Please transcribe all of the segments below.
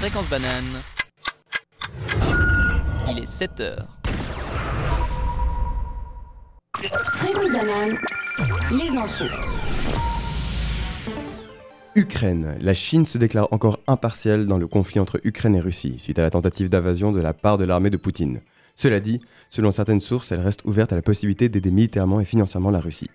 Fréquence banane. Il est 7 heures. Fréquence banane, les infos. Ukraine. La Chine se déclare encore impartiale dans le conflit entre Ukraine et Russie, suite à la tentative d'invasion de la part de l'armée de Poutine. Cela dit, selon certaines sources, elle reste ouverte à la possibilité d'aider militairement et financièrement la Russie.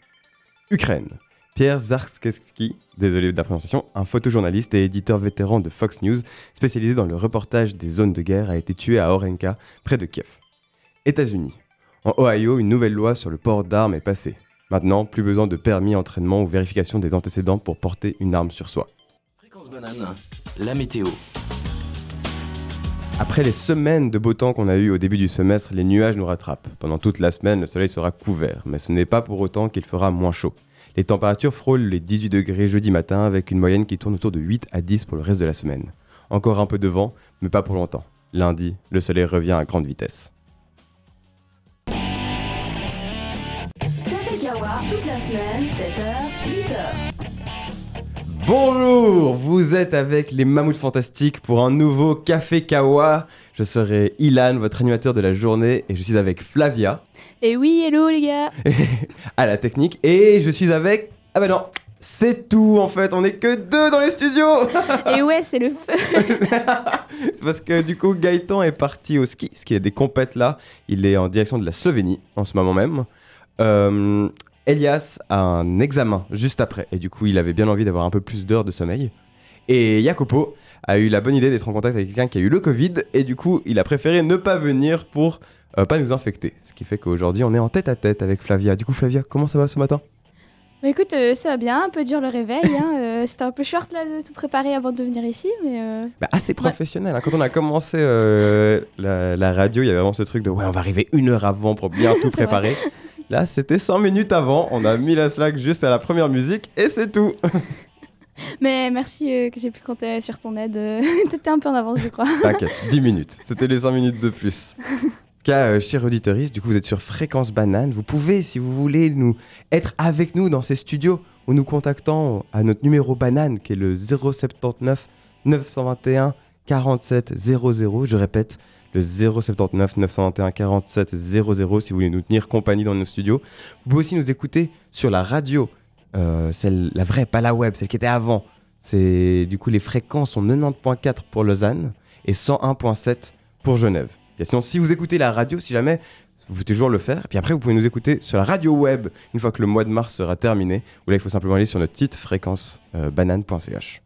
Ukraine. Pierre Zarskevski, désolé de la prononciation, un photojournaliste et éditeur vétéran de Fox News, spécialisé dans le reportage des zones de guerre, a été tué à Orenka, près de Kiev. États-Unis. En Ohio, une nouvelle loi sur le port d'armes est passée. Maintenant, plus besoin de permis, entraînement ou vérification des antécédents pour porter une arme sur soi. Fréquence banane, la météo. Après les semaines de beau temps qu'on a eu au début du semestre, les nuages nous rattrapent. Pendant toute la semaine, le soleil sera couvert, mais ce n'est pas pour autant qu'il fera moins chaud. Les températures frôlent les 18 degrés jeudi matin avec une moyenne qui tourne autour de 8 à 10 pour le reste de la semaine. Encore un peu de vent, mais pas pour longtemps. Lundi, le soleil revient à grande vitesse. Café Kawa, toute la semaine, 7h, 8h. Bonjour, vous êtes avec les Mammouths Fantastiques pour un nouveau Café Kawa. Je serai Ilan, votre animateur de la journée, et je suis avec Flavia. Et oui, hello les gars. À la technique, et je suis avec... Ah bah non, c'est tout en fait, on est que deux dans les studios. Et ouais, c'est le feu. C'est parce que du coup Gaëtan est parti au ski, ce qui est des compètes là, il est en direction de la Slovénie en ce moment même. Euh, Elias a un examen juste après, et du coup il avait bien envie d'avoir un peu plus d'heures de sommeil. Et Jacopo a eu la bonne idée d'être en contact avec quelqu'un qui a eu le Covid, et du coup il a préféré ne pas venir pour euh, pas nous infecter. Ce qui fait qu'aujourd'hui on est en tête à tête avec Flavia. Du coup Flavia, comment ça va ce matin? Bah écoute, euh, ça va bien, un peu dur le réveil, hein, euh, c'était un peu short là de tout préparer avant de venir ici, mais... euh, Bah, assez professionnel. hein. Quand on a commencé la, la radio, il y avait vraiment ce truc de ouais, on va arriver une heure avant pour bien tout vrai. préparer. Là, c'était 100 minutes avant. On a mis la slack juste à la première musique et c'est tout. Mais merci euh, que j'ai pu compter sur ton aide, euh, t'étais un peu en avance je crois. T'inquiète, 10 minutes. C'était les 100 minutes de plus. En cas, euh, chers auditeurs, du coup, vous êtes sur Fréquence Banane. Vous pouvez, si vous voulez, nous être avec nous dans ces studios ou nous contactant à notre numéro banane qui est le 079 921 47 00. Je répète, le 079 921 47 00 si vous voulez nous tenir compagnie dans nos studios. Vous pouvez aussi nous écouter sur la radio, euh, la vraie, pas la web, celle qui était avant. C'est du coup les fréquences sont 90.4 pour Lausanne et 101.7 pour Genève. Et sinon, si vous écoutez la radio, si jamais, vous pouvez toujours le faire. Et puis après, vous pouvez nous écouter sur la radio web une fois que le mois de mars sera terminé. Où là, il faut simplement aller sur notre site fréquence euh, banane.ch.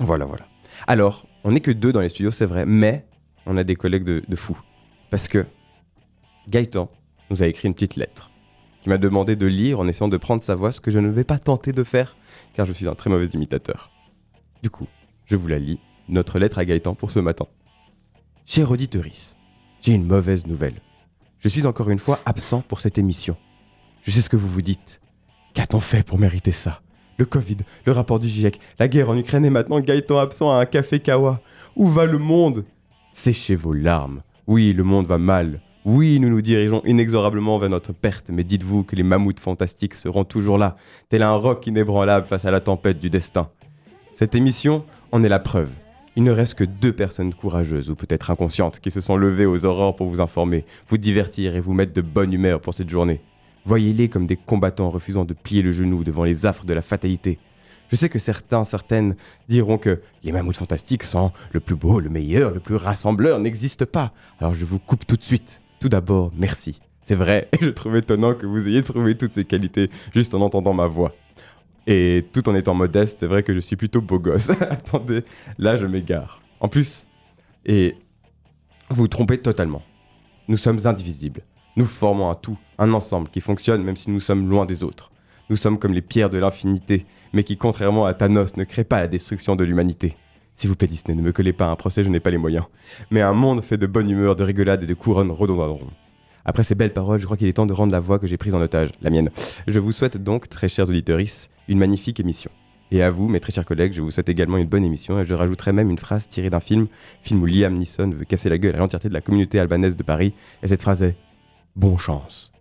Voilà, voilà. Alors, on n'est que deux dans les studios, c'est vrai, mais on a des collègues de, de fous. Parce que Gaëtan nous a écrit une petite lettre qui m'a demandé de lire en essayant de prendre sa voix, ce que je ne vais pas tenter de faire, car je suis un très mauvais imitateur. Du coup, je vous la lis, notre lettre à Gaëtan pour ce matin. Chère auditeurice, j'ai une mauvaise nouvelle. Je suis encore une fois absent pour cette émission. Je sais ce que vous vous dites. Qu'a-t-on fait pour mériter ça? Le Covid, le rapport du GIEC, la guerre en Ukraine et maintenant Gaëtan absent à un café Kawa. Où va le monde? Séchez vos larmes. Oui, le monde va mal. Oui, nous nous dirigeons inexorablement vers notre perte, mais dites-vous que les mammouths fantastiques seront toujours là, tel un roc inébranlable face à la tempête du destin. Cette émission en est la preuve. Il ne reste que deux personnes courageuses ou peut-être inconscientes qui se sont levées aux aurores pour vous informer, vous divertir et vous mettre de bonne humeur pour cette journée. Voyez-les comme des combattants refusant de plier le genou devant les affres de la fatalité. Je sais que certains, certaines diront que les mammouths fantastiques sans le plus beau, le meilleur, le plus rassembleur n'existent pas. Alors je vous coupe tout de suite. Tout d'abord, merci. C'est vrai, je trouve étonnant que vous ayez trouvé toutes ces qualités juste en entendant ma voix. Et tout en étant modeste, c'est vrai que je suis plutôt beau gosse. Attendez, là je m'égare. En plus, et vous vous trompez totalement. Nous sommes indivisibles. Nous formons un tout, un ensemble qui fonctionne même si nous sommes loin des autres. Nous sommes comme les pierres de l'infinité, mais qui, contrairement à Thanos, ne créent pas la destruction de l'humanité. S'il vous plaît, Disney, ne me collez pas à un procès, je n'ai pas les moyens. Mais un monde fait de bonne humeur, de rigolade et de couronnes rhododendrons. Après ces belles paroles, je crois qu'il est temps de rendre la voix que j'ai prise en otage, la mienne. Je vous souhaite donc, très chers auditeurs, une magnifique émission. Et à vous, mes très chers collègues, je vous souhaite également une bonne émission et je rajouterai même une phrase tirée d'un film, film où Liam Neeson veut casser la gueule à l'entièreté de la communauté albanaise de Paris, et cette phrase est Bon chance.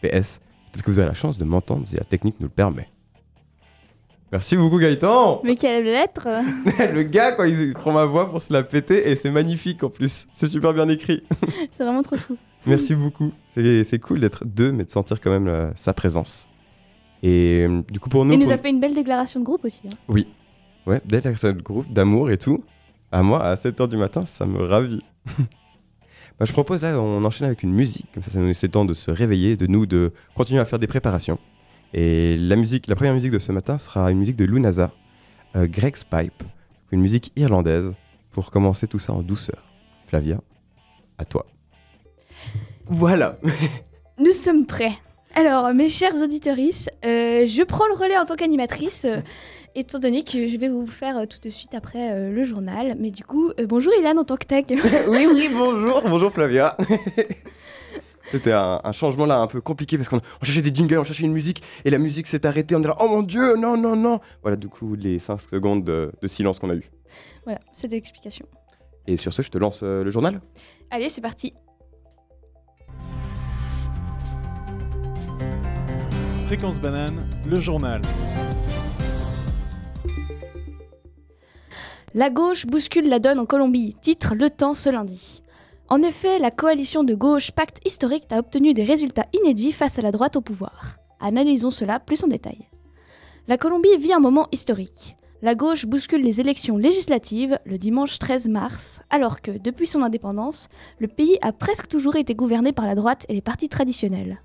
PS, peut-être que vous avez la chance de m'entendre si la technique nous le permet. Merci beaucoup Gaëtan Mais quelle lettre Le gars, quoi, il prend ma voix pour se la péter et c'est magnifique en plus. C'est super bien écrit. C'est vraiment trop fou. Merci beaucoup. C'est cool d'être deux, mais de sentir quand même euh, sa présence. Et euh, du coup, pour nous. Il nous pour- a fait une belle déclaration de groupe aussi. hein. Ouais, d'être avec ce groupe d'amour et tout. À moi, à 7h du matin, ça me ravit. Bah, je propose là, on enchaîne avec une musique. Comme ça, ça nous laisse le temps de se réveiller, de nous, de continuer à faire des préparations. Et la musique, la première musique de ce matin sera une musique de Lunaza, euh, Greg's Pipe, une musique irlandaise, pour commencer tout ça en douceur. Flavia, à toi. Voilà. Nous sommes prêts. Alors, mes chers auditorices, euh, je prends le relais en tant qu'animatrice, euh, étant donné que je vais vous faire euh, tout de suite après euh, le journal. Mais du coup, euh, bonjour Ilan en tant que tech. oui, oui, bonjour, bonjour Flavia. C'était un, un changement là un peu compliqué parce qu'on on cherchait des jingles, on cherchait une musique et la musique s'est arrêtée. On est là, oh mon dieu, non, non, non. Voilà, du coup, les 5 secondes de, de silence qu'on a eu. voilà, c'est l'explication. Et sur ce, je te lance euh, le journal. Allez, c'est parti. Fréquence banane, le journal. La gauche bouscule la donne en Colombie, titre Le Temps ce lundi. En effet, la coalition de gauche Pacte Historique a obtenu des résultats inédits face à la droite au pouvoir. Analysons cela plus en détail. La Colombie vit un moment historique. La gauche bouscule les élections législatives le dimanche 13 mars, alors que, depuis son indépendance, le pays a presque toujours été gouverné par la droite et les partis traditionnels.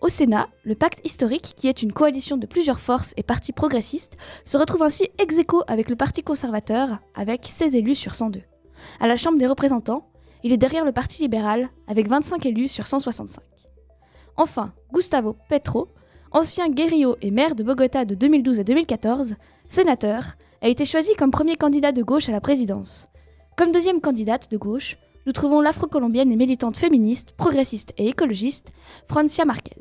Au Sénat, le pacte historique, qui est une coalition de plusieurs forces et partis progressistes, se retrouve ainsi ex aequo avec le Parti conservateur, avec 16 élus sur 102. À la Chambre des représentants, il est derrière le Parti libéral, avec 25 élus sur 165. Enfin, Gustavo Petro, ancien guerrier et maire de Bogota de 2012 à 2014, sénateur, a été choisi comme premier candidat de gauche à la présidence. Comme deuxième candidate de gauche, nous trouvons l'afro-colombienne et militante féministe, progressiste et écologiste, Francia Marquez.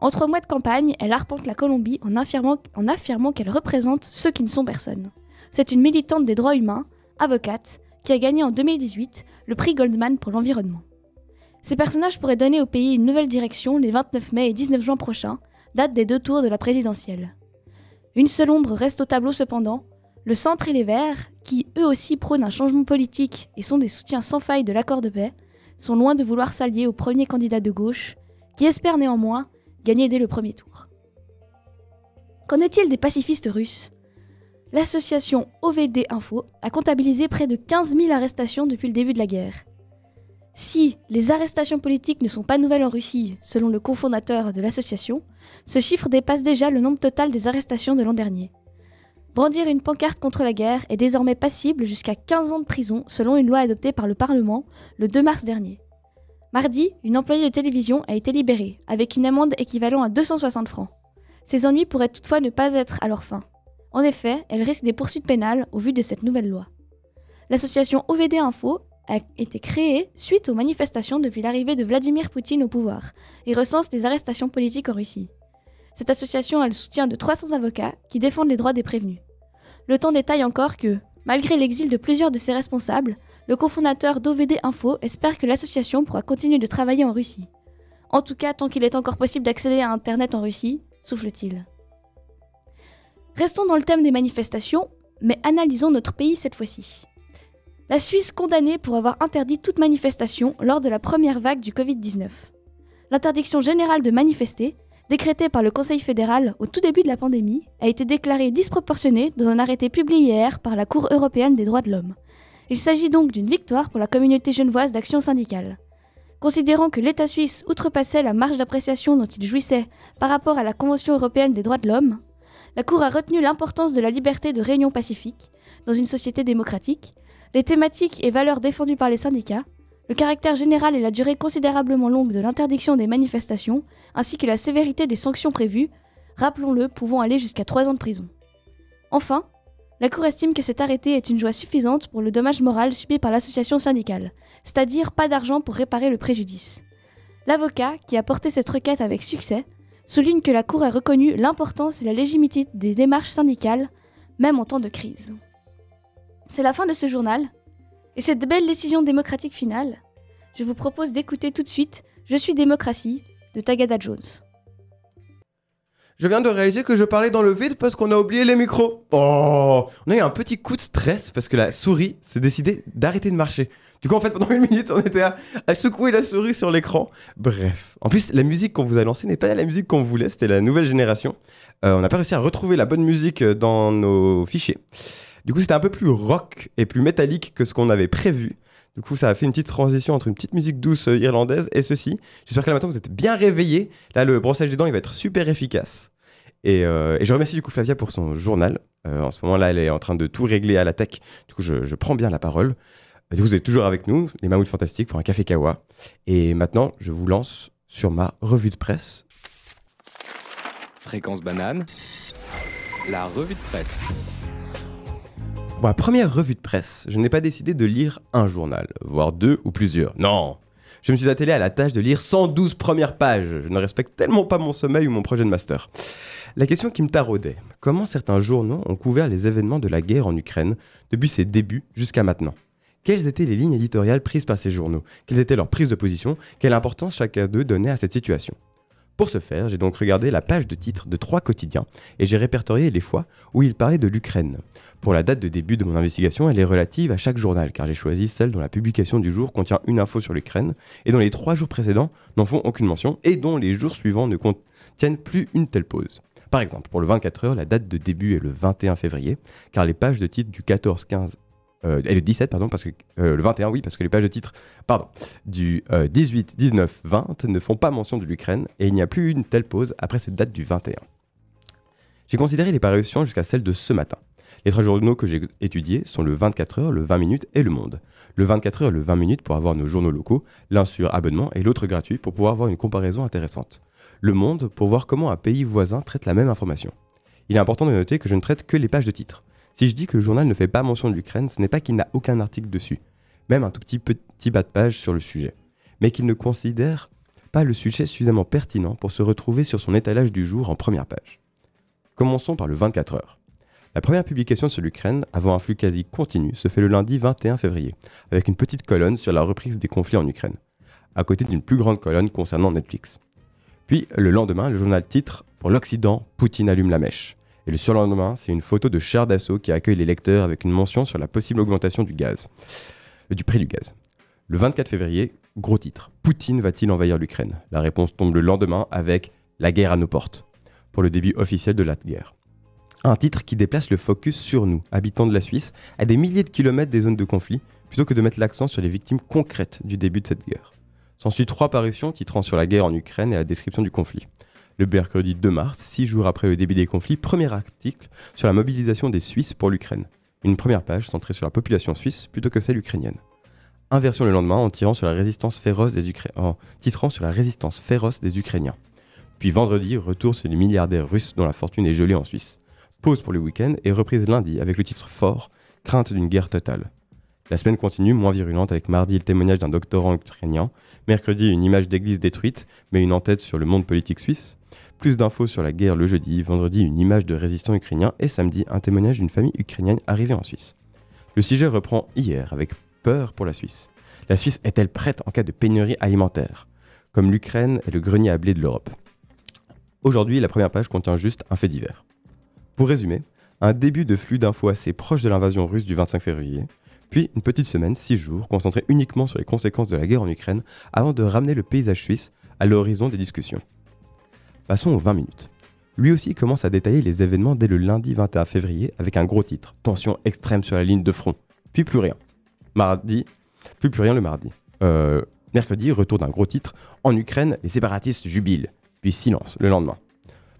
En trois mois de campagne, elle arpente la Colombie en affirmant, en affirmant qu'elle représente ceux qui ne sont personne. C'est une militante des droits humains, avocate, qui a gagné en 2018 le prix Goldman pour l'environnement. Ces personnages pourraient donner au pays une nouvelle direction les 29 mai et 19 juin prochains, date des deux tours de la présidentielle. Une seule ombre reste au tableau cependant, le centre et les Verts, qui eux aussi prônent un changement politique et sont des soutiens sans faille de l'accord de paix, sont loin de vouloir s'allier au premier candidat de gauche, qui espère néanmoins gagner dès le premier tour. Qu'en est-il des pacifistes russes? L'association OVD Info a comptabilisé près de 15 000 arrestations depuis le début de la guerre. Si les arrestations politiques ne sont pas nouvelles en Russie, selon le cofondateur de l'association, ce chiffre dépasse déjà le nombre total des arrestations de l'an dernier. Brandir une pancarte contre la guerre est désormais passible jusqu'à 15 ans de prison selon une loi adoptée par le Parlement le 2 mars dernier. Mardi, une employée de télévision a été libérée, avec une amende équivalent à 260 francs. Ses ennuis pourraient toutefois ne pas être à leur fin. En effet, elle risque des poursuites pénales au vu de cette nouvelle loi. L'association OVD Info a été créée suite aux manifestations depuis l'arrivée de Vladimir Poutine au pouvoir et recense des arrestations politiques en Russie. Cette association a le soutien de 300 avocats qui défendent les droits des prévenus. Le temps détaille encore que, malgré l'exil de plusieurs de ses responsables, le cofondateur d'OVD Info espère que l'association pourra continuer de travailler en Russie. En tout cas, tant qu'il est encore possible d'accéder à Internet en Russie, souffle-t-il. Restons dans le thème des manifestations, mais analysons notre pays cette fois-ci. La Suisse condamnée pour avoir interdit toute manifestation lors de la première vague du Covid-19. L'interdiction générale de manifester, décrétée par le Conseil fédéral au tout début de la pandémie, a été déclarée disproportionnée dans un arrêté publié hier par la Cour européenne des droits de l'homme. Il s'agit donc d'une victoire pour la communauté genevoise d'action syndicale. Considérant que l'État suisse outrepassait la marge d'appréciation dont il jouissait par rapport à la Convention européenne des droits de l'homme, la Cour a retenu l'importance de la liberté de réunion pacifique dans une société démocratique, les thématiques et valeurs défendues par les syndicats, le caractère général et la durée considérablement longue de l'interdiction des manifestations, ainsi que la sévérité des sanctions prévues, rappelons-le, pouvant aller jusqu'à 3 ans de prison. Enfin, la Cour estime que cet arrêté est une joie suffisante pour le dommage moral subi par l'association syndicale, c'est-à-dire pas d'argent pour réparer le préjudice. L'avocat, qui a porté cette requête avec succès, souligne que la Cour a reconnu l'importance et la légitimité des démarches syndicales, même en temps de crise. C'est la fin de ce journal, et cette belle décision démocratique finale, je vous propose d'écouter tout de suite Je suis démocratie de Tagada Jones. Je viens de réaliser que je parlais dans le vide parce qu'on a oublié les micros. Oh On a eu un petit coup de stress parce que la souris s'est décidée d'arrêter de marcher. Du coup, en fait, pendant une minute, on était à, secouer la souris sur l'écran. Bref. En plus, la musique qu'on vous a lancée n'est pas la musique qu'on voulait, c'était la nouvelle génération. Euh, on n'a pas réussi à retrouver la bonne musique euh, dans nos fichiers. Du coup, c'était un peu plus rock et plus métallique que ce qu'on avait prévu. Du coup, ça a fait une petite transition entre une petite musique douce euh, irlandaise et ceci. J'espère que là maintenant vous êtes bien réveillés. Là, le brossage des dents, il va être super efficace. Et, je remercie du coup Flavia pour son journal. En ce moment-là, elle est en train de tout régler à la tech. Du coup, je prends bien la parole. Vous êtes toujours avec nous, les Mammouths Fantastiques, pour un café kawa. Et maintenant, je vous lance sur ma revue de presse. Fréquence banane, la revue de presse. Pour ma première revue de presse, je n'ai pas décidé de lire un journal, voire deux ou plusieurs. Non Je me suis attelé à la tâche de lire 112 premières pages. Je ne respecte tellement pas mon sommeil ou mon projet de master. La question qui me taraudait, comment certains journaux ont couvert les événements de la guerre en Ukraine depuis ses débuts jusqu'à maintenant? Quelles étaient les lignes éditoriales prises par ces journaux? Quelles étaient leurs prises de position? Quelle importance chacun d'eux donnait à cette situation? Pour ce faire, j'ai donc regardé la page de titre de trois quotidiens et j'ai répertorié les fois où ils parlaient de l'Ukraine. Pour la date de début de mon investigation, elle est relative à chaque journal, car j'ai choisi celle dont la publication du jour contient une info sur l'Ukraine, et dont les trois jours précédents n'en font aucune mention, et dont les jours suivants ne contiennent plus une telle pause. Par exemple, pour le 24 heures, la date de début est le 21 février, car les pages de titre du 14, 15 euh, et le 17, pardon, parce que euh, le 21, oui, parce que les pages de titre, pardon, du euh, 18, 19, 20 ne font pas mention de l'Ukraine, et il n'y a plus une telle pause après cette date du 21. J'ai considéré les parutions jusqu'à celle de ce matin. Les trois journaux que j'ai étudiés sont le 24 heures, le 20 minutes et le Monde. Le 24 heures le 20 minutes pour avoir nos journaux locaux, l'un sur abonnement et l'autre gratuit pour pouvoir avoir une comparaison intéressante. Le Monde pour voir comment un pays voisin traite la même information. Il est important de noter que je ne traite que les pages de titre. Si je dis que le journal ne fait pas mention de l'Ukraine, ce n'est pas qu'il n'a aucun article dessus, même un tout petit petit bas de page sur le sujet, mais qu'il ne considère pas le sujet suffisamment pertinent pour se retrouver sur son étalage du jour en première page. Commençons par le 24 heures. La première publication sur l'Ukraine, avant un flux quasi continu, se fait le lundi 21 février, avec une petite colonne sur la reprise des conflits en Ukraine, à côté d'une plus grande colonne concernant Netflix. Puis, le lendemain, le journal titre Pour l'Occident, Poutine allume la mèche. Et le surlendemain, c'est une photo de char d'assaut qui accueille les lecteurs avec une mention sur la possible augmentation du gaz, euh, du prix du gaz. Le 24 février, gros titre. Poutine va-t-il envahir l'Ukraine? La réponse tombe le lendemain avec La guerre à nos portes, pour le début officiel de la guerre. Un titre qui déplace le focus sur nous, habitants de la Suisse, à des milliers de kilomètres des zones de conflit, plutôt que de mettre l'accent sur les victimes concrètes du début de cette guerre. S'ensuit trois parutions titrant sur la guerre en Ukraine et la description du conflit. Le mercredi 2 mars, six jours après le début des conflits, premier article sur la mobilisation des Suisses pour l'Ukraine. Une première page centrée sur la population suisse plutôt que celle ukrainienne. Inversion le lendemain en, tirant sur la résistance féroce des en titrant sur la résistance féroce des Ukrainiens. Puis vendredi, retour sur les milliardaires russes dont la fortune est gelée en Suisse. Pause pour le week-end et reprise lundi avec le titre fort Crainte d'une guerre totale. La semaine continue, moins virulente, avec mardi le témoignage d'un doctorant ukrainien, mercredi une image d'église détruite, mais une en-tête sur le monde politique suisse, plus d'infos sur la guerre le jeudi, vendredi une image de résistants ukrainiens et samedi un témoignage d'une famille ukrainienne arrivée en Suisse. Le sujet reprend hier avec peur pour la Suisse. La Suisse est-elle prête en cas de pénurie alimentaire? Comme l'Ukraine est le grenier à blé de l'Europe. Aujourd'hui, la première page contient juste un fait divers. Pour résumer, un début de flux d'infos assez proche de l'invasion russe du 25 février, puis une petite semaine, six jours, concentrée uniquement sur les conséquences de la guerre en Ukraine, avant de ramener le paysage suisse à l'horizon des discussions. Passons aux 20 minutes. Lui aussi commence à détailler les événements dès le lundi 21 février avec un gros titre, tension extrême sur la ligne de front, puis plus rien. Mardi, plus plus rien le mardi. Euh, mercredi, retour d'un gros titre, en Ukraine, les séparatistes jubilent, puis silence le lendemain.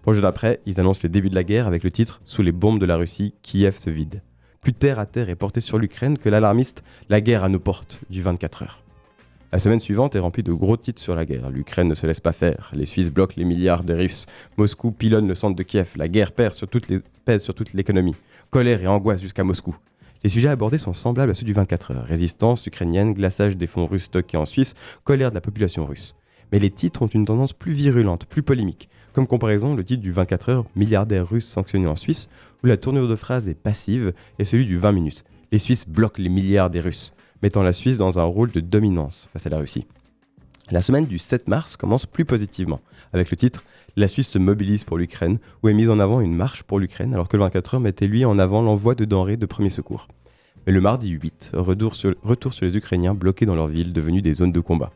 Jour d'après, ils annoncent le début de la guerre avec le titre Sous les bombes de la Russie, Kiev se vide. Plus terre à terre est porté sur l'Ukraine que l'alarmiste La guerre à nos portes du 24 heures. La semaine suivante est remplie de gros titres sur la guerre. L'Ukraine ne se laisse pas faire. Les Suisses bloquent les milliards des Russes. Moscou pilonne le centre de Kiev. La guerre pèse sur toute l'économie. Colère et angoisse jusqu'à Moscou. Les sujets abordés sont semblables à ceux du 24 heures. Résistance ukrainienne, glaçage des fonds russes stockés en Suisse, colère de la population russe. Mais les titres ont une tendance plus virulente, plus polémique. Comme comparaison, le titre du 24 heures, milliardaire russe sanctionné en Suisse, où la tournure de phrase est passive, et celui du 20 minutes. Les Suisses bloquent les milliards des Russes, mettant la Suisse dans un rôle de dominance face à la Russie. La semaine du 7 mars commence plus positivement, avec le titre La Suisse se mobilise pour l'Ukraine, où est mise en avant une marche pour l'Ukraine, alors que le 24 heures mettait lui en avant l'envoi de denrées de premier secours. Mais le mardi 8, retour sur, les Ukrainiens bloqués dans leur ville, devenues des zones de combat.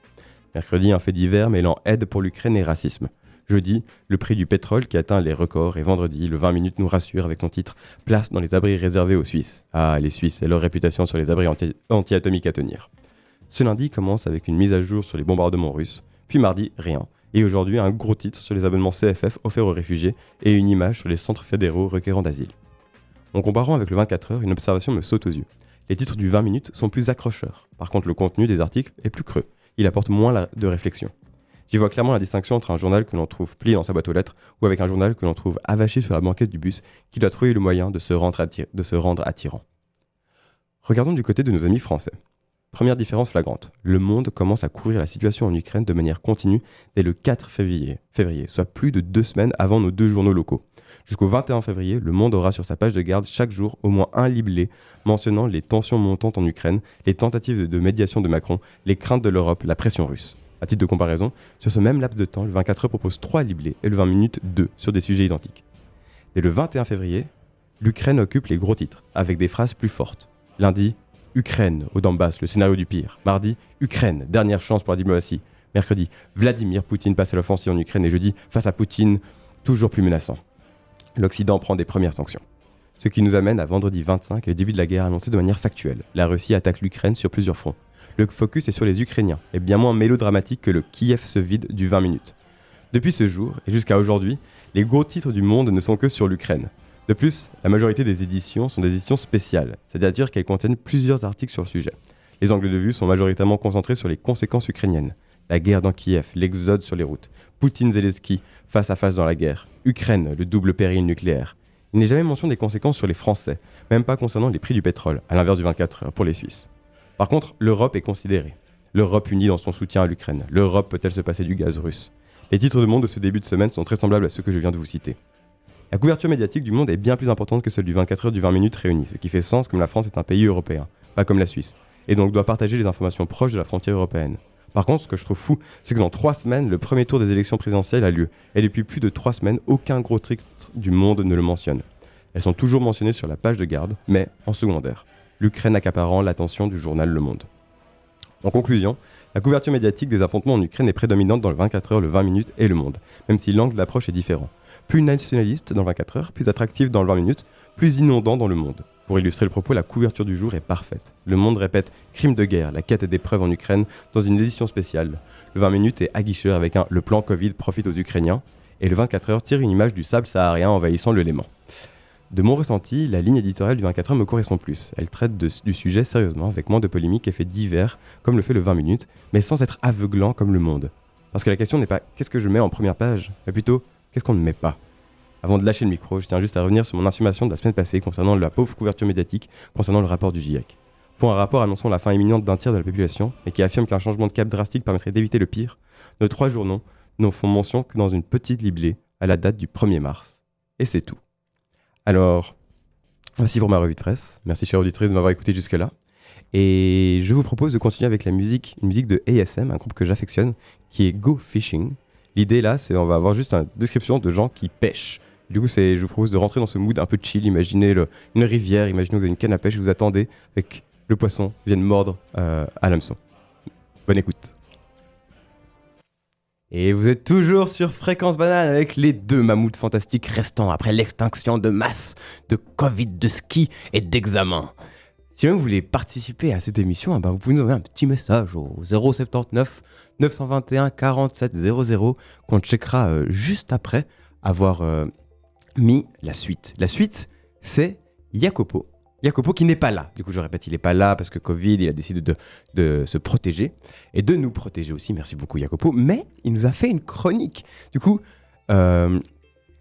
Mercredi, un fait divers mêlant aide pour l'Ukraine et racisme. Jeudi, le prix du pétrole qui atteint les records. Et vendredi, le 20 minutes nous rassure avec son titre Place dans les abris réservés aux Suisses. Ah, les Suisses et leur réputation sur les abris anti- anti-atomiques à tenir. Ce lundi commence avec une mise à jour sur les bombardements russes. Puis mardi, rien. Et aujourd'hui, un gros titre sur les abonnements CFF offerts aux réfugiés et une image sur les centres fédéraux requérant d'asile. En comparant avec le 24 heures, une observation me saute aux yeux. Les titres du 20 minutes sont plus accrocheurs. Par contre, le contenu des articles est plus creux. Il apporte moins de réflexion. J'y vois clairement la distinction entre un journal que l'on trouve plié dans sa boîte aux lettres ou avec un journal que l'on trouve avaché sur la banquette du bus qui doit trouver le moyen de se rendre, attirant. Regardons du côté de nos amis français. Première différence flagrante, le monde commence à couvrir la situation en Ukraine de manière continue dès le 4 février, février, soit plus de deux semaines avant nos deux journaux locaux. Jusqu'au 21 février, le monde aura sur sa page de garde chaque jour au moins un libellé mentionnant les tensions montantes en Ukraine, les tentatives de médiation de Macron, les craintes de l'Europe, la pression russe. À titre de comparaison, sur ce même laps de temps, le 24 heures propose 3 liblés et le 20 minutes 2 sur des sujets identiques. Dès le 21 février, l'Ukraine occupe les gros titres, avec des phrases plus fortes. Lundi, Ukraine au Donbass, le scénario du pire. Mardi, Ukraine, dernière chance pour la diplomatie. Mercredi, Vladimir Poutine passe à l'offensive en Ukraine et jeudi, face à Poutine, toujours plus menaçant. L'Occident prend des premières sanctions. Ce qui nous amène à vendredi 25 et début de la guerre annoncé de manière factuelle. La Russie attaque l'Ukraine sur plusieurs fronts. Le focus est sur les Ukrainiens, et bien moins mélodramatique que le Kiev se vide du 20 minutes. Depuis ce jour, et jusqu'à aujourd'hui, les gros titres du monde ne sont que sur l'Ukraine. De plus, la majorité des éditions sont des éditions spéciales, c'est-à-dire qu'elles contiennent plusieurs articles sur le sujet. Les angles de vue sont majoritairement concentrés sur les conséquences ukrainiennes. La guerre dans Kiev, l'exode sur les routes, Poutine-Zelensky face à face dans la guerre, Ukraine, le double péril nucléaire. Il n'est jamais mention des conséquences sur les Français, même pas concernant les prix du pétrole, à l'inverse du 24 heures pour les Suisses. Par contre, l'Europe est considérée. L'Europe unie dans son soutien à l'Ukraine. L'Europe peut-elle se passer du gaz russe? Les titres de monde de ce début de semaine sont très semblables à ceux que je viens de vous citer. La couverture médiatique du monde est bien plus importante que celle du 24 heures du 20 minutes réunis, ce qui fait sens comme la France est un pays européen, pas comme la Suisse, et donc doit partager les informations proches de la frontière européenne. Par contre, ce que je trouve fou, c'est que dans trois semaines, le premier tour des élections présidentielles a lieu, et depuis plus de trois semaines, aucun gros titre du monde ne le mentionne. Elles sont toujours mentionnées sur la page de garde, mais en secondaire. L'Ukraine accaparant l'attention du journal Le Monde. En conclusion, la couverture médiatique des affrontements en Ukraine est prédominante dans le 24 heures, le 20 minutes et le monde, même si l'angle d'approche est différent. Plus nationaliste dans le 24 heures, plus attractif dans le 20 minutes, plus inondant dans le monde. Pour illustrer le propos, la couverture du jour est parfaite. Le monde répète crime de guerre, la quête des preuves en Ukraine dans une édition spéciale. Le 20 minutes est aguicheur avec un le plan Covid profite aux Ukrainiens et le 24 heures tire une image du sable saharien envahissant le Léman. De mon ressenti, la ligne éditoriale du 24 heures me correspond plus. Elle traite du sujet sérieusement, avec moins de polémiques et faits divers, comme le fait le 20 minutes, mais sans être aveuglant comme le monde. Parce que la question n'est pas qu'est-ce que je mets en première page, mais plutôt qu'est-ce qu'on ne met pas? Avant de lâcher le micro, je tiens juste à revenir sur mon affirmation de la semaine passée concernant la pauvre couverture médiatique concernant le rapport du GIEC. Pour un rapport annonçant la fin imminente d'un tiers de la population et qui affirme qu'un changement de cap drastique permettrait d'éviter le pire, nos trois journaux n'en font mention que dans une petite liblée à la date du 1er mars. Et c'est tout. Alors, voici pour ma revue de presse. Merci chère auditrice de m'avoir écouté jusque-là. Et je vous propose de continuer avec la musique, une musique de ASM, un groupe que j'affectionne, qui est Go Fishing. L'idée là, c'est on va avoir juste une description de gens qui pêchent. Du coup, c'est, je vous propose de rentrer dans ce mood un peu chill. Imaginez une rivière, imaginez vous avez une canne à pêche vous attendez avec le poisson vienne mordre euh, à l'hameçon. Bonne écoute. Et vous êtes toujours sur Fréquence Banane avec les deux mammouths fantastiques restants après l'extinction de masse de Covid, de ski et d'examen. Si vous voulez participer à cette émission, ah bah, vous pouvez nous envoyer un petit message au 079 921 47 00 qu'on checkera euh, juste après avoir euh, mis la suite. La suite, c'est Jacopo. Jacopo qui n'est pas là. Du coup, je répète, il n'est pas là parce que Covid, il a décidé de, se protéger et de nous protéger aussi. Merci beaucoup, Jacopo. Mais il nous a fait une chronique. Du coup, euh,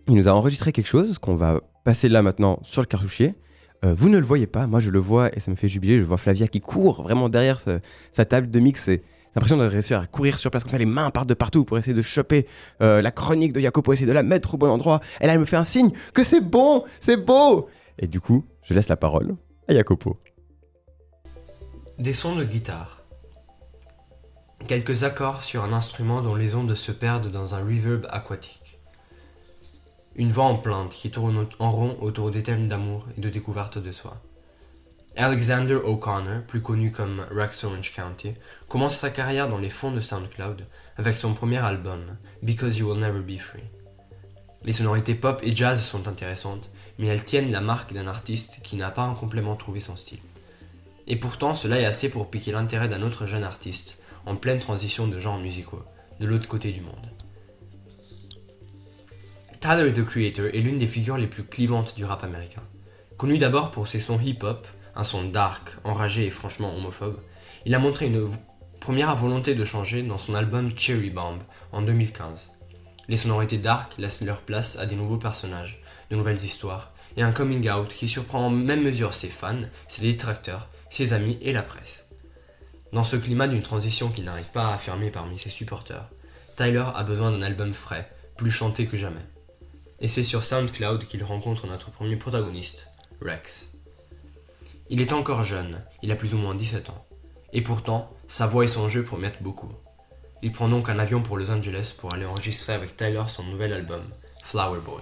il nous a enregistré quelque chose qu'on va passer là maintenant sur le cartouchier. Euh, vous ne le voyez pas, moi je le vois et ça me fait jubiler. Je vois Flavia qui court vraiment derrière sa table de mix. J'ai l'impression de réussir à courir sur place comme ça, les mains partent de partout pour essayer de choper euh, la chronique de Jacopo, essayer de la mettre au bon endroit. Et là, elle me fait un signe que c'est bon, c'est beau. Et du coup, je laisse la parole à Jacopo. Des sons de guitare. Quelques accords sur un instrument dont les ondes se perdent dans un reverb aquatique. Une voix en plainte qui tourne en rond autour des thèmes d'amour et de découverte de soi. Alexander O'Connor, plus connu comme Rex Orange County, commence sa carrière dans les fonds de SoundCloud avec son premier album, Because You Will Never Be Free. Les sonorités pop et jazz sont intéressantes, mais elles tiennent la marque d'un artiste qui n'a pas complètement trouvé son style. Et pourtant, cela est assez pour piquer l'intérêt d'un autre jeune artiste, en pleine transition de genres musicaux, de l'autre côté du monde. Tyler the Creator est l'une des figures les plus clivantes du rap américain. Connu d'abord pour ses sons hip-hop, un son dark, enragé et franchement homophobe, il a montré une première volonté de changer dans son album Cherry Bomb en 2015. Les sonorités dark laissent leur place à des nouveaux personnages, de nouvelles histoires, et un coming out qui surprend en même mesure ses fans, ses détracteurs, ses amis et la presse. Dans ce climat d'une transition qu'il n'arrive pas à affirmer parmi ses supporters, Tyler a besoin d'un album frais, plus chanté que jamais. Et c'est sur SoundCloud qu'il rencontre notre premier protagoniste, Rex. Il est encore jeune, il a plus ou moins 17 ans. Et pourtant, sa voix et son jeu promettent beaucoup. Il prend donc un avion pour Los Angeles pour aller enregistrer avec Tyler son nouvel album, Flower Boy.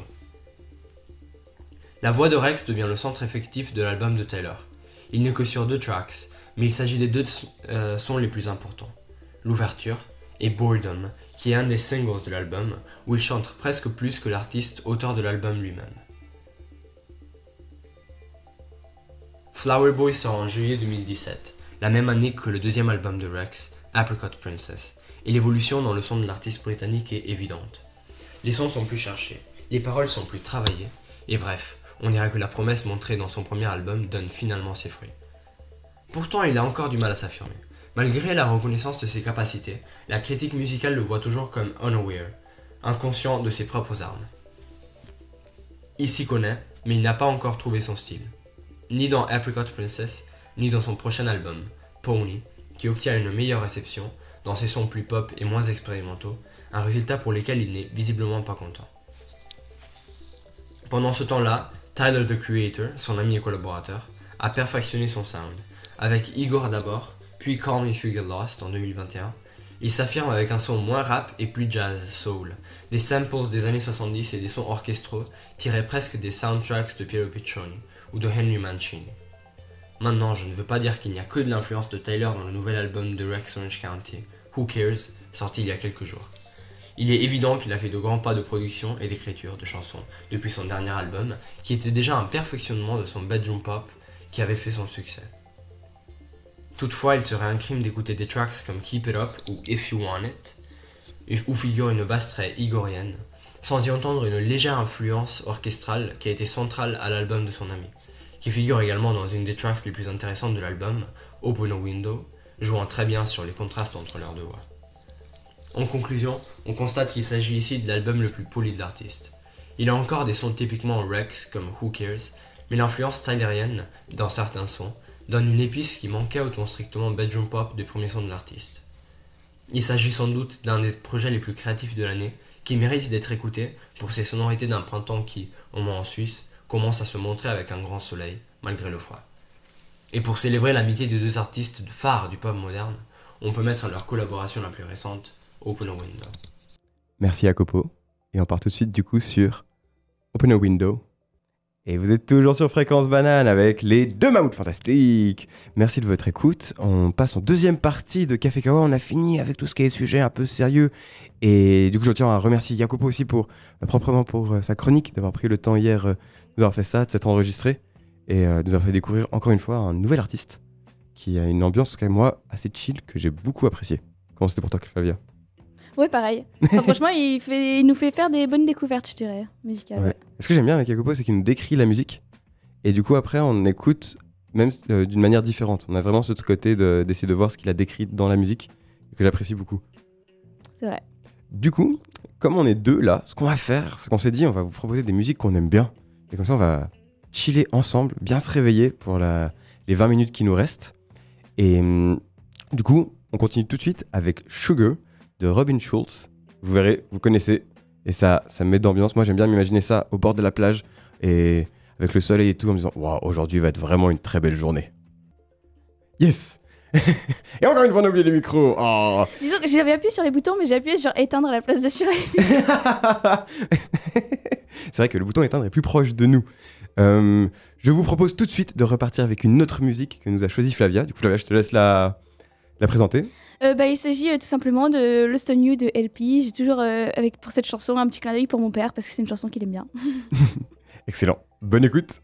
La voix de Rex devient le centre effectif de l'album de Tyler. Il n'est que sur deux tracks, mais il s'agit des deux euh, sons les plus importants. L'ouverture et Boredom, qui est un des singles de l'album, où il chante presque plus que l'artiste auteur de l'album lui-même. Flower Boy sort en juillet 2017, la même année que le deuxième album de Rex, Apricot Princess, et l'évolution dans le son de l'artiste britannique est évidente. Les sons sont plus cherchés, les paroles sont plus travaillées, et bref, on dirait que la promesse montrée dans son premier album donne finalement ses fruits. Pourtant, il a encore du mal à s'affirmer. Malgré la reconnaissance de ses capacités, la critique musicale le voit toujours comme unaware, inconscient de ses propres armes. Il s'y connaît, mais il n'a pas encore trouvé son style. Ni dans Apricot Princess, ni dans son prochain album, Pony, qui obtient une meilleure réception, dans ses sons plus pop et moins expérimentaux, un résultat pour lequel il n'est visiblement pas content. Pendant ce temps-là, Tyler the Creator, son ami et collaborateur, a perfectionné son sound, avec Igor d'abord, puis Call Me If You Get Lost en 2021. Il s'affirme avec un son moins rap et plus jazz, soul, des samples des années 70 et des sons orchestraux tirés presque des soundtracks de Piero Piccioni ou de Henry Mancini. Maintenant, je ne veux pas dire qu'il n'y a que de l'influence de Tyler dans le nouvel album de Rex Orange County, Who Cares, sorti il y a quelques jours. Il est évident qu'il a fait de grands pas de production et d'écriture de chansons depuis son dernier album, qui était déjà un perfectionnement de son bedroom pop qui avait fait son succès. Toutefois, il serait un crime d'écouter des tracks comme Keep It Up ou If You Want It, où figure une basse très igorienne, sans y entendre une légère influence orchestrale qui a été centrale à l'album de son ami qui figure également dans une des tracks les plus intéressantes de l'album, Open a Window, jouant très bien sur les contrastes entre leurs deux voix. En conclusion, on constate qu'il s'agit ici de l'album le plus poli de l'artiste. Il a encore des sons typiquement Rex comme Who Cares, mais l'influence tylerienne, dans certains sons, donne une épice qui manquait au ton strictement bedroom pop des premiers sons de l'artiste. Il s'agit sans doute d'un des projets les plus créatifs de l'année, qui mérite d'être écouté pour ses sonorités d'un printemps qui, au moins en Suisse, commence à se montrer avec un grand soleil, malgré le froid. Et pour célébrer l'amitié des deux artistes phares du pop moderne, on peut mettre leur collaboration la plus récente, Open a Window. Merci Jacopo. Et on part tout de suite du coup sur Open a Window. Et vous êtes toujours sur Fréquence Banane avec les deux mammouths fantastiques. Merci de votre écoute. On passe en deuxième partie de Café Kawa. On a fini avec tout ce qui est sujet un peu sérieux. Et du coup, je tiens à remercier Jacopo aussi pour, euh, proprement pour euh, sa chronique, d'avoir pris le temps hier euh, nous avoir fait ça, de s'être enregistré et euh, nous avoir fait découvrir encore une fois un nouvel artiste qui a une ambiance, quand même, moi, assez chill que j'ai beaucoup apprécié. Comment c'était pour toi, Flavia Ouais, pareil. Enfin, franchement, il, fait, il nous fait faire des bonnes découvertes, je dirais, musicales. Ouais. Ce que j'aime bien avec Jacopo, c'est qu'il nous décrit la musique et du coup, après, on écoute même euh, d'une manière différente. On a vraiment ce côté de- d'essayer de, voir ce qu'il a décrit dans la musique que j'apprécie beaucoup. C'est vrai. Du coup, comme on est deux là, ce qu'on va faire, c'est qu'on s'est dit, on va vous proposer des musiques qu'on aime bien. Et comme ça, on va chiller ensemble, bien se réveiller pour la- les 20 minutes qui nous restent. Et hum, du coup, on continue tout de suite avec Sugar de Robin Schulz. Vous verrez, vous connaissez. Et ça, ça met d'ambiance. Moi, j'aime bien m'imaginer ça au bord de la plage et avec le soleil et tout, en me disant, waouh, aujourd'hui va être vraiment une très belle journée. Yes! et encore une fois, on a oublié les micros. Oh. Disons que j'avais appuyé sur les boutons, mais j'ai appuyé sur éteindre à la place de sur C'est vrai que le bouton éteindre est plus proche de nous. Euh, je vous propose tout de suite de repartir avec une autre musique que nous a choisi Flavia. Du coup, Flavia, je te laisse la, la présenter. Euh, bah, il s'agit euh, tout simplement de Lost on You de LP. J'ai toujours, avec, pour cette chanson, un petit clin d'œil pour mon père parce que c'est une chanson qu'il aime bien. Excellent. Bonne écoute.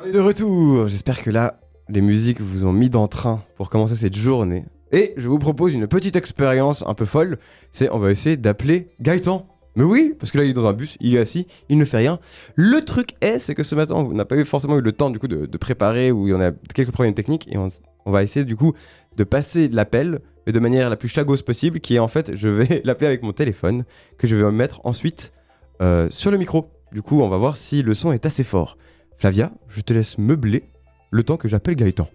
On est de retour. J'espère que là, les musiques vous ont mis d'entrain pour commencer cette journée. Et je vous propose une petite expérience un peu folle. C'est on va essayer d'appeler Gaëtan. Mais oui, parce que là il est dans un bus, il est assis, il ne fait rien. Le truc est, c'est que ce matin on n'a pas eu forcément eu le temps du coup de, préparer ou il y en a quelques problèmes techniques et on, on va essayer du coup de passer l'appel mais de manière la plus chagose possible, qui est en fait je vais l'appeler avec mon téléphone que je vais mettre ensuite euh, sur le micro. Du coup, on va voir si le son est assez fort. Flavia, je te laisse meubler le temps que j'appelle Gaëtan.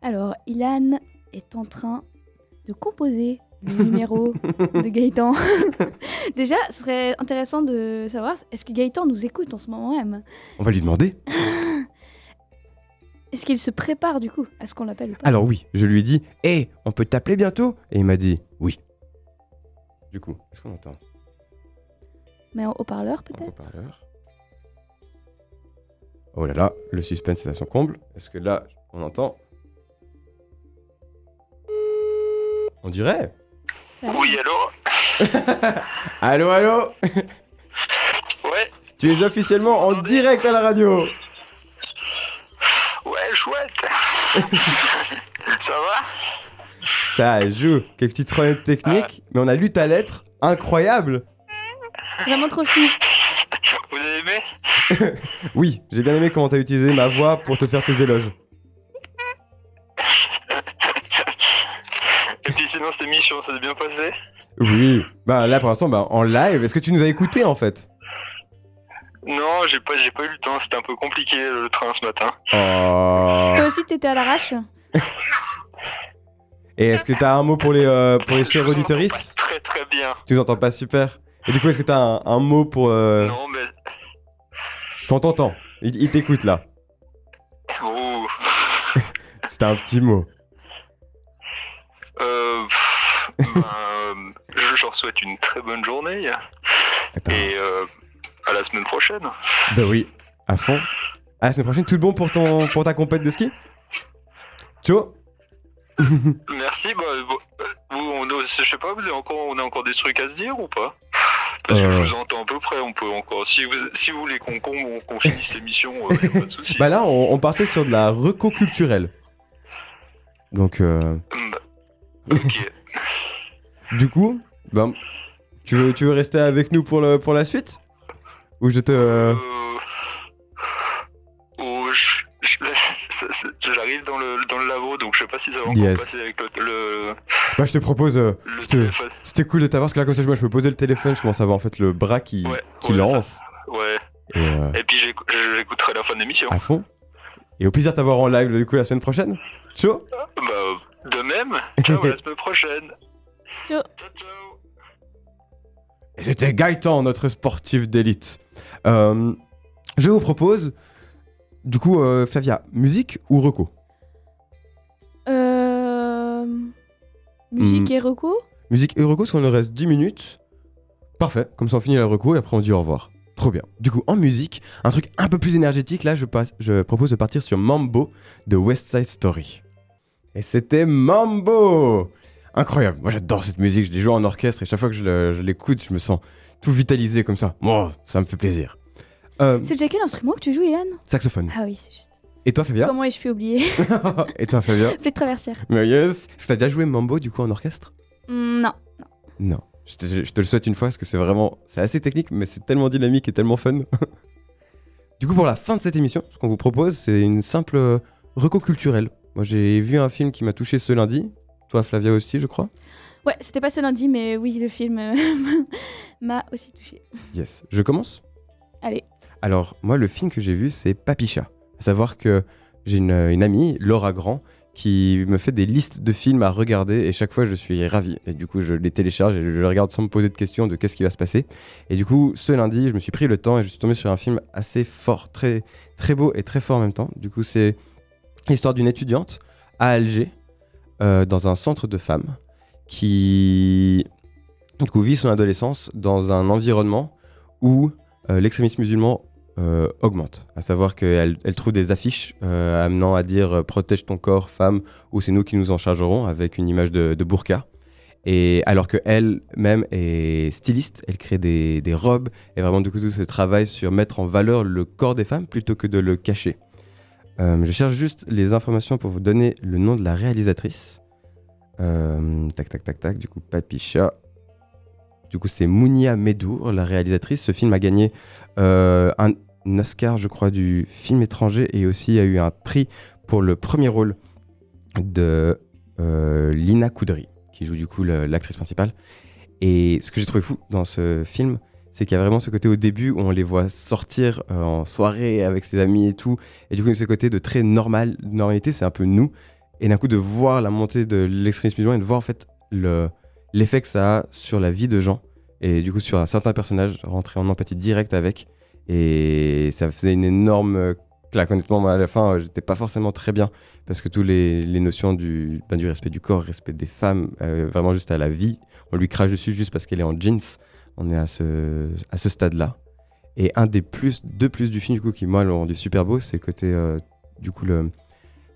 Alors, Ilan est en train de composer le numéro de Gaëtan. Déjà, ce serait intéressant de savoir, est-ce que Gaëtan nous écoute en ce moment même? On va lui demander. Est-ce qu'il se prépare du coup à ce qu'on l'appelle ou pas? Alors oui, je lui ai dit Hé, on peut t'appeler bientôt? Et il m'a dit Oui. Du coup, est-ce qu'on entend? Mais en haut-parleur en peut-être? haut-parleur Oh là là, le suspense est à son comble. Est-ce que là, on entend? On dirait. Oui, allô Allô, allô Ouais, Tu es officiellement en direct à la radio. Ouais, chouette. Ça va Ça joue. Quelle petite problème technique, mais on a lu ta lettre, incroyable. Vraiment trop chou. Vous avez aimé Oui, j'ai bien aimé comment t'as utilisé ma voix pour te faire tes éloges. Et puis sinon, cette émission, ça s'est bien passé Oui, bah là pour l'instant, bah, en live, est-ce que tu nous as écouté en fait? Non, j'ai pas, j'ai pas eu le temps, c'était un peu compliqué le train ce matin. Oh. Toi aussi t'étais à l'arrache? Et est-ce que t'as un mot pour les, euh, pour les Je chers Très très bien. Tu nous entends pas super? Et du coup, est-ce que t'as un, un mot pour... Euh... Non, mais... On t'entend, il, il t'écoute là. Ouh. C'était un petit mot. Euh... ben, euh, je leur souhaite une très bonne journée. Et euh, à la semaine prochaine. bah oui, à fond. À la semaine prochaine, tout bon pour, ton, pour ta compète de ski? Ciao Merci, bah, vous, on, je sais pas, vous avez encore, on a encore des trucs à se dire ou pas? Parce que Euh. je vous entends à peu près, on peut encore. Si vous, si vous voulez qu'on qu'on qu'on finisse l'émission, euh, pas de souci. Bah là, on, on partait sur de la reco culturelle. Donc, euh, Bah, ok. du coup, ben, tu, veux, tu veux rester avec nous pour, le, pour la suite? Ou je te... Euh, oh, J'arrive dans le, dans le labo, donc je sais pas si ça va encore Yes. passer avec le, le, Bah, je te propose... euh. C'était cool de t'avoir, parce que là, comme ça, moi, je peux poser le téléphone, je commence à voir en fait le bras qui, Ouais, qui ouais, lance. Ouais. Et euh, Et puis j'écou- j'écouterai la fin de l'émission. à fond. Et au plaisir de t'avoir en live, du coup, la semaine prochaine. Ciao Bah, de même. Ciao, à la semaine prochaine. Ciao. Ciao, ciao. Et c'était Gaëtan, notre sportif d'élite. Euh, je vous propose, du coup, euh, Flavia, musique ou reco? Euh... Musique Hmm. et recours Musique et reco, parce qu'on nous reste 10 minutes. Parfait, comme ça on finit la reco et après on dit au revoir. Trop bien. Du coup, en musique, un truc un peu plus énergétique, là, je, passe, je propose de partir sur Mambo de West Side Story. Et c'était Mambo Incroyable. Moi, j'adore cette musique. Je l'ai joué en orchestre et chaque fois que je l'écoute, je me sens tout vitalisé comme ça. Moi, ça me fait plaisir. Euh, C'est déjà quel instrument que tu joues, Ilan? Saxophone. Ah oui, c'est juste. Et toi, Flavia? Comment ai-je pu oublier? Et toi, Flavia? Flûte traversière. Mais yes Est-ce que t'as déjà joué Mambo, du coup, en orchestre? Hmm, Non. Non. Je te, je te le souhaite une fois parce que c'est vraiment. C'est assez technique, mais c'est tellement dynamique et tellement fun. du coup, pour la fin de cette émission, ce qu'on vous propose, c'est une simple euh, reco culturelle. Moi, j'ai vu un film qui m'a touché ce lundi. Toi, Flavia aussi, je crois. Ouais, c'était pas ce lundi, mais oui, le film euh, m'a aussi touché. Yes. Je commence? Allez. Alors, moi, le film que j'ai vu, c'est Papicha. À savoir que j'ai une, une amie, Laura Grand, qui me fait des listes de films à regarder et chaque fois, je suis ravi. Et du coup, je les télécharge et je les regarde sans me poser de questions de qu'est-ce qui va se passer. Et du coup, ce lundi, je me suis pris le temps et je suis tombé sur un film assez fort, très, très beau et très fort en même temps. Du coup, c'est l'histoire d'une étudiante à Alger, euh, dans un centre de femmes, qui du vit son adolescence dans un environnement où euh, l'extrémisme musulman euh, augmente. À savoir qu'elle elle trouve des affiches amenant à dire protège ton corps, femme, ou c'est nous qui nous en chargerons, avec une image de, de burqa. Et alors qu'elle-même est styliste, elle crée des, des robes, et vraiment du coup tout ce travail sur mettre en valeur le corps des femmes plutôt que de le cacher. Euh, je cherche juste les informations pour vous donner le nom de la réalisatrice. Euh, tac, tac, tac, tac. Du coup, Papicha. Du coup, c'est Mounia Medour, la réalisatrice. Ce film a gagné euh, un, un Oscar, je crois, du film étranger et aussi a eu un prix pour le premier rôle de Lina Koudry, qui joue du coup l'actrice principale. Et ce que j'ai trouvé fou dans ce film, c'est qu'il y a vraiment ce côté au début où on les voit sortir euh, en soirée avec ses amis et tout. Et du coup, ce côté de très normal, normalité, c'est un peu nous. Et d'un coup, de voir la montée de l'extrémisme musulman et de voir en fait le- l'effet que ça a sur la vie de gens. Et du coup, sur un certain personnage, rentrer en empathie directe avec. Et ça faisait une énorme claque. Honnêtement, à la fin, euh, j'étais pas forcément très bien. Parce que tous les, les notions du, ben, du respect du corps, respect des femmes, euh, vraiment juste à la vie, on lui crache dessus juste parce qu'elle est en jeans. On est à ce, à ce stade-là. Et un des plus, deux plus du film, du coup, qui moi l'ont rendu super beau, c'est le côté, euh, du coup, le,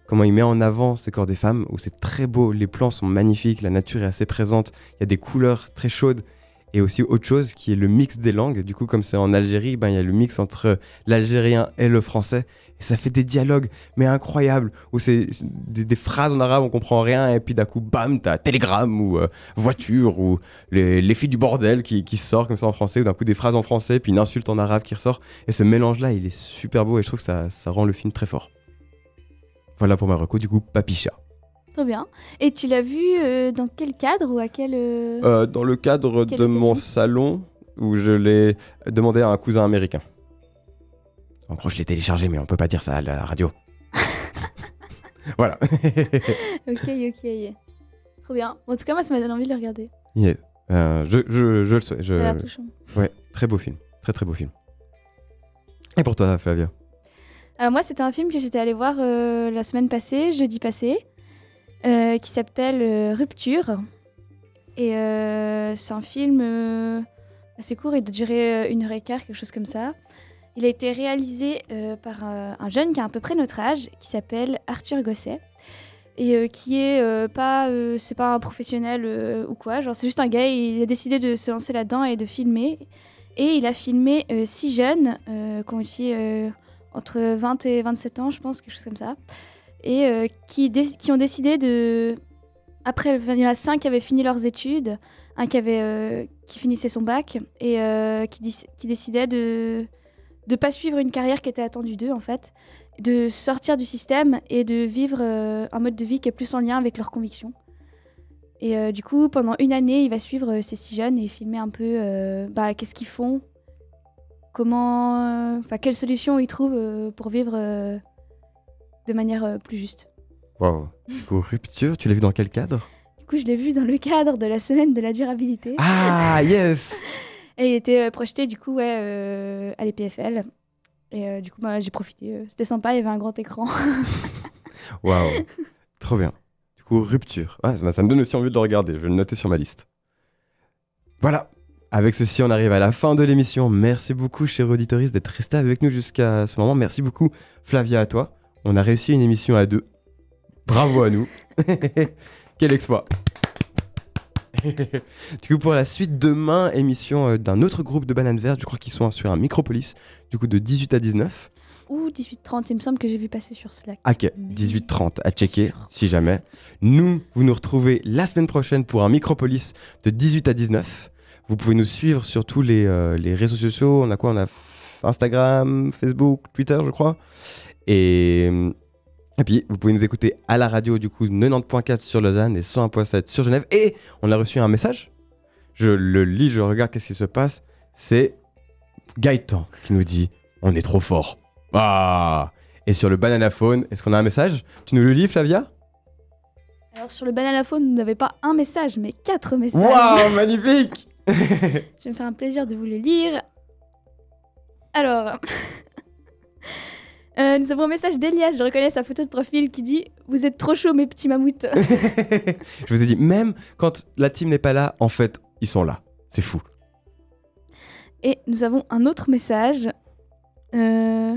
comment il met en avant ce corps des femmes, où c'est très beau, les plans sont magnifiques, la nature est assez présente, il y a des couleurs très chaudes. Et aussi autre chose qui est le mix des langues. Du coup, comme c'est en Algérie, ben, il y a le mix entre l'algérien et le français. Et ça fait des dialogues, mais incroyables, où c'est des, des phrases en arabe, on comprend rien, et puis d'un coup, bam, t'as télégramme ou euh, voiture, ou les, les filles du bordel qui, qui sort comme ça en français, ou d'un coup des phrases en français, puis une insulte en arabe qui ressort. Et ce mélange-là, il est super beau, et je trouve que ça, ça rend le film très fort. Voilà pour ma reco, du coup, Papicha. Trop bien. Et tu l'as vu euh, dans quel cadre ou à quel. euh, Euh, dans le cadre de mon salon, où je l'ai demandé à un cousin américain. En gros, je l'ai téléchargé, mais on peut pas dire ça à la radio. voilà. Ok, ok. Trop bien. En tout cas, moi, ça m'a donné envie de le regarder. Yeah. Euh, je, je, je le souhaite. Ça a l'air Je... touchant. Ouais, très beau film. Très très beau film. Et pour toi, Flavia? Alors moi, c'était un film que j'étais allée voir euh, la semaine passée, jeudi passé, euh, qui s'appelle Rupture. Et c'est un film assez court, il doit durer une heure et quart, quelque chose comme ça. Il a été réalisé euh, par euh, un jeune qui a à peu près notre âge, qui s'appelle Arthur Gosset. Et euh, qui est pas, c'est pas un professionnel ou quoi, genre c'est juste un gars, il a décidé de se lancer là-dedans et de filmer. Et il a filmé six jeunes qui ont aussi entre 20 et 27 ans, je pense, quelque chose comme ça. Et qui, ont décidé de. Après, il y en a cinq qui avaient fini leurs études, un qui, avait, qui finissait son bac, et qui décidait de ne pas suivre une carrière qui était attendue d'eux, en fait, de sortir du système et de vivre euh, un mode de vie qui est plus en lien avec leurs convictions. Et euh, du coup, pendant une année, il va suivre euh, ces six jeunes et filmer un peu bah, qu'est-ce qu'ils font, comment, enfin quelles solutions ils trouvent pour vivre de manière plus juste. Waouh. Du coup, Rupture, tu l'as vu dans quel cadre? Du coup, je l'ai vu dans le cadre de la semaine de la durabilité. Ah, yes Et il était euh, projeté du coup ouais, euh, à l'EPFL. Et euh, du coup, bah, j'ai profité. C'était sympa, il y avait un grand écran. Waouh. Trop bien. Du coup, Rupture. Ah, ça, ça me donne aussi envie de le regarder. Je vais le noter sur ma liste. Voilà. Avec ceci, on arrive à la fin de l'émission. Merci beaucoup, cher auditoris, d'être resté avec nous jusqu'à ce moment. Merci beaucoup, Flavia, à toi. On a réussi une émission à deux. Bravo à nous. Quel exploit. du coup, pour la suite, demain, émission euh, d'un autre groupe de bananes vertes. Je crois qu'ils sont sur un micropolis, du coup, de 18 à 19. Ou 18h30, il me semble que j'ai vu passer sur Slack. Ok, Mais 18h30 à checker si jamais. Nous, vous nous retrouvez la semaine prochaine pour un Micropolis de 18 à 19. Vous pouvez nous suivre sur tous les, euh, les réseaux sociaux. On a quoi? On a Instagram, Facebook, Twitter, je crois. Et, et puis, vous pouvez nous écouter à la radio, du coup, 90.4 sur Lausanne et 101.7 sur Genève. Et on a reçu un message. Je le lis, je regarde qu'est-ce qui se passe? C'est Gaëtan qui nous dit On est trop fort. Ah Et sur le bananaphone, est-ce qu'on a un message? Tu nous le lis, Flavia? Alors sur le bananaphone, vous n'avez pas un message, mais quatre messages. Waouh, magnifique Je vais me faire un plaisir de vous les lire. Alors, euh, nous avons un message d'Elias, je reconnais sa photo de profil qui dit Vous êtes trop chaud, mes petits mammouths. Je vous ai dit, même quand la team n'est pas là, en fait, ils sont là. C'est fou. Et nous avons un autre message euh,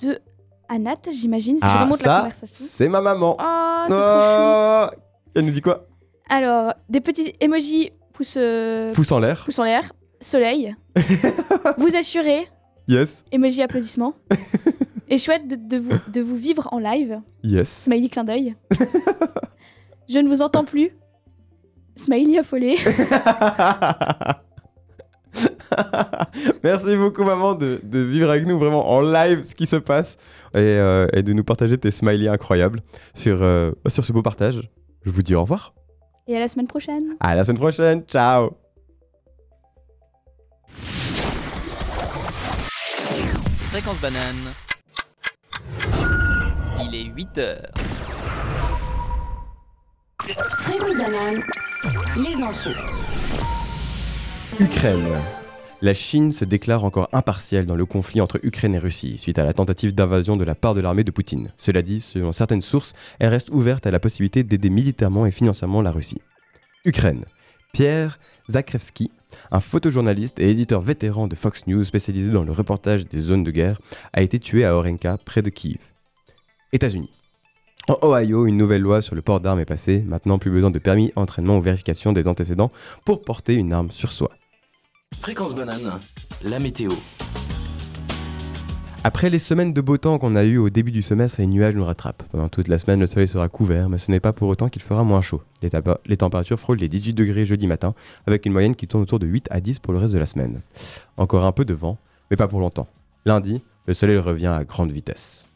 de Anat, j'imagine, si je Ah, remonte la ça, conversation. c'est ma maman. Oh, c'est trop chou. Oh Elle nous dit quoi? Alors, des petits emojis pouce, euh, Pouce en l'air. pouce en l'air, soleil. vous assurez, Yes. emoji applaudissement. Et chouette de, de vous, de vous vivre en live. Yes. Smiley clin d'œil. Je ne vous entends plus. Smiley affolé. Merci beaucoup, maman, de, de vivre avec nous vraiment en live ce qui se passe et, euh, et de nous partager tes smileys incroyables sur, euh, sur ce beau partage. Je vous dis au revoir. Et à la semaine prochaine. À la semaine prochaine. Ciao. Fréquence banane. Il est 8 heures. Fréquence banane, les infos. Ukraine. La Chine se déclare encore impartielle dans le conflit entre Ukraine et Russie suite à la tentative d'invasion de la part de l'armée de Poutine. Cela dit, selon certaines sources, elle reste ouverte à la possibilité d'aider militairement et financièrement la Russie. Ukraine. Pierre Zakrevski, un photojournaliste et éditeur vétéran de Fox News spécialisé dans le reportage des zones de guerre, a été tué à Orenka, près de Kiev. États-Unis. En Ohio, une nouvelle loi sur le port d'armes est passée. Maintenant, plus besoin de permis, entraînement ou vérification des antécédents pour porter une arme sur soi. Fréquence banane, la météo. Après les semaines de beau temps qu'on a eues au début du semestre, les nuages nous rattrapent. Pendant toute la semaine, le soleil sera couvert, mais ce n'est pas pour autant qu'il fera moins chaud. Les, températures frôlent les 18 degrés jeudi matin, avec une moyenne qui tourne autour de 8 à 10 pour le reste de la semaine. Encore un peu de vent, mais pas pour longtemps. Lundi, le soleil revient à grande vitesse.